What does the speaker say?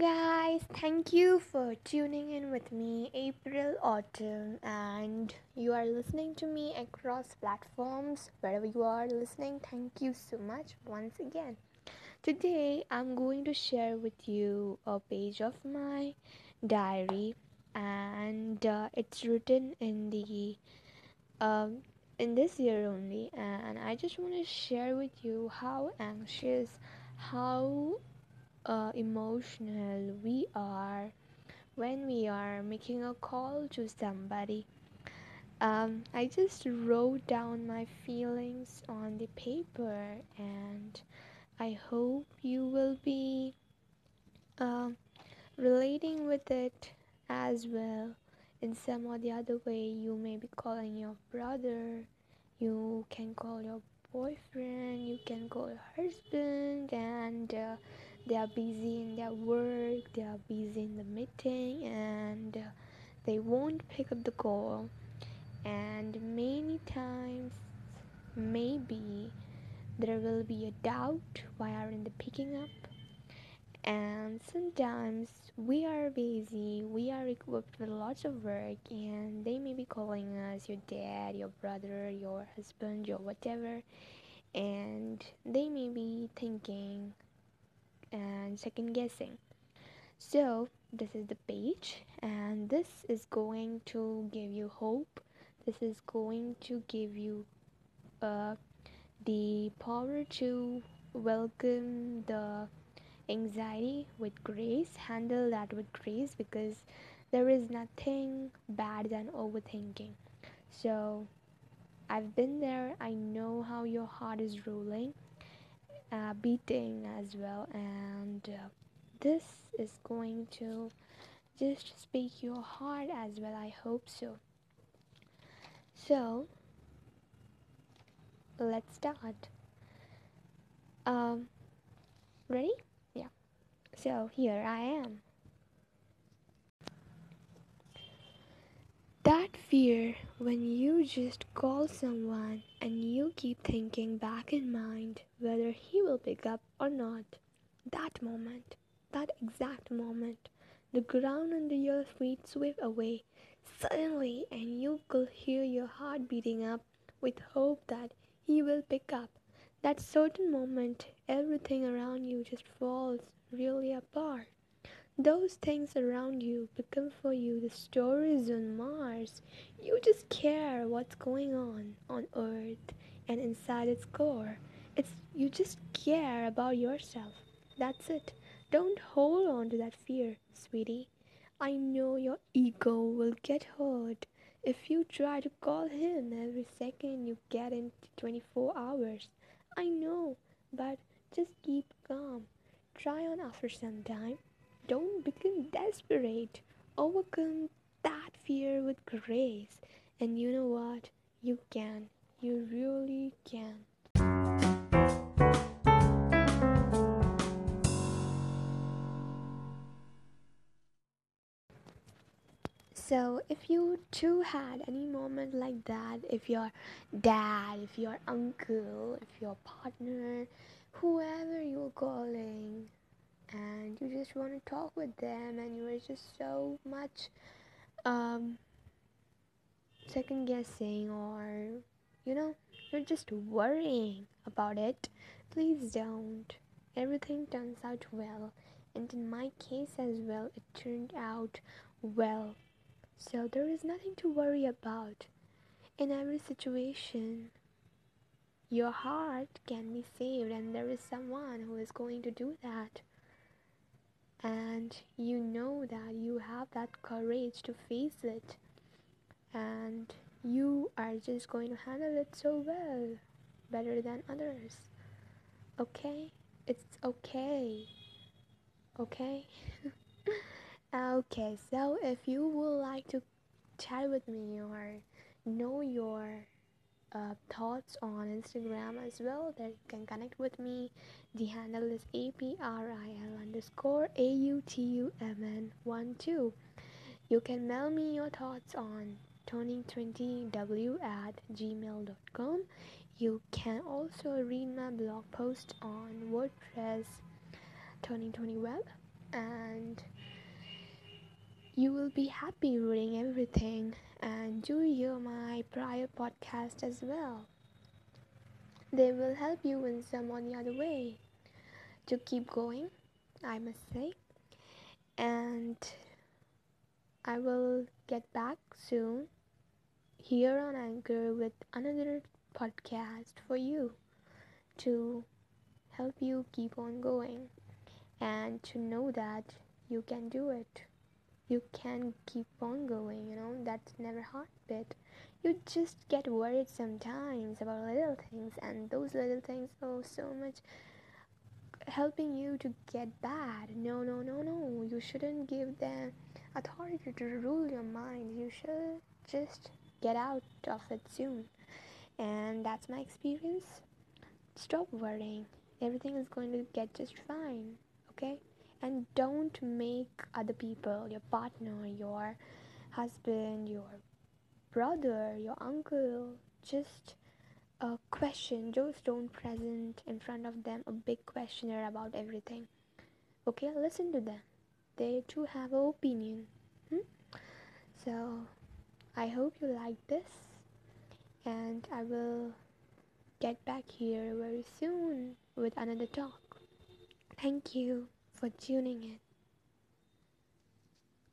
guys, thank you for tuning in with me, April Autumn, and you are listening to me across platforms. Wherever you are listening, thank you so much once again. Today, I'm going to share with you a page of my diary, and uh, it's written in the um, in this year only, and I just want to share with you how anxious, how uh, emotional we are when we are making a call to somebody. Um, I just wrote down my feelings on the paper, and I hope you will be uh, relating with it as well. In some or the other way, you may be calling your brother, you can call your boyfriend, you can call your husband, and uh, they are busy in their work, they are busy in the meeting, and uh, they won't pick up the call. And many times, maybe there will be a doubt why aren't they picking up? And sometimes we are busy, we are equipped with lots of work, and they may be calling us your dad, your brother, your husband, your whatever, and they may be thinking and second guessing. So, this is the page, and this is going to give you hope. This is going to give you uh, the power to welcome the anxiety with grace, handle that with grace because there is nothing bad than overthinking. So, I've been there, I know how your heart is rolling uh, beating as well. And uh, this is going to just speak your heart as well i hope so. So let's start. Um ready? Yeah. So here i am That fear when you just call someone and you keep thinking back in mind whether he will pick up or not. That moment, that exact moment, the ground under your feet sweep away suddenly and you could hear your heart beating up with hope that he will pick up. That certain moment, everything around you just falls really apart. Those things around you become for you the stories on Mars. You just care what's going on on Earth and inside its core. It's you just care about yourself. That's it. Don't hold on to that fear, sweetie. I know your ego will get hurt if you try to call him every second you get in 24 hours. I know, but just keep calm. Try on after some time. Don't become desperate. Overcome that fear with grace. And you know what? You can. You really can. So, if you too had any moment like that, if your dad, if your uncle, if your partner, whoever you're calling, and you just want to talk with them and you are just so much um, second guessing or you know you're just worrying about it. Please don't. Everything turns out well. And in my case as well it turned out well. So there is nothing to worry about. In every situation your heart can be saved and there is someone who is going to do that and you know that you have that courage to face it. And you are just going to handle it so well better than others. Okay? It's okay. Okay? Okay so if you would like to chat with me or know your uh, thoughts on Instagram as well that you can connect with me. The handle is APRIL underscore AUTUMN 12. You can mail me your thoughts on turning20w at gmail.com. You can also read my blog post on WordPress Turning 20 Web. and you will be happy reading everything and do hear my prior podcast as well. They will help you in some or the other way to keep going, I must say. And I will get back soon here on Anchor with another podcast for you to help you keep on going and to know that you can do it you can keep on going you know that's never hard bit you just get worried sometimes about little things and those little things are so much helping you to get bad. No no no no you shouldn't give them authority to rule your mind. You should just get out of it soon. And that's my experience. Stop worrying. Everything is going to get just fine okay and don't make other people your partner your husband your brother your uncle just a question. Just don't present in front of them a big questioner about everything. Okay? Listen to them. They too have an opinion. Hmm? so i hope you like this. And i will get back here very soon with another talk. Thank you for tuning in.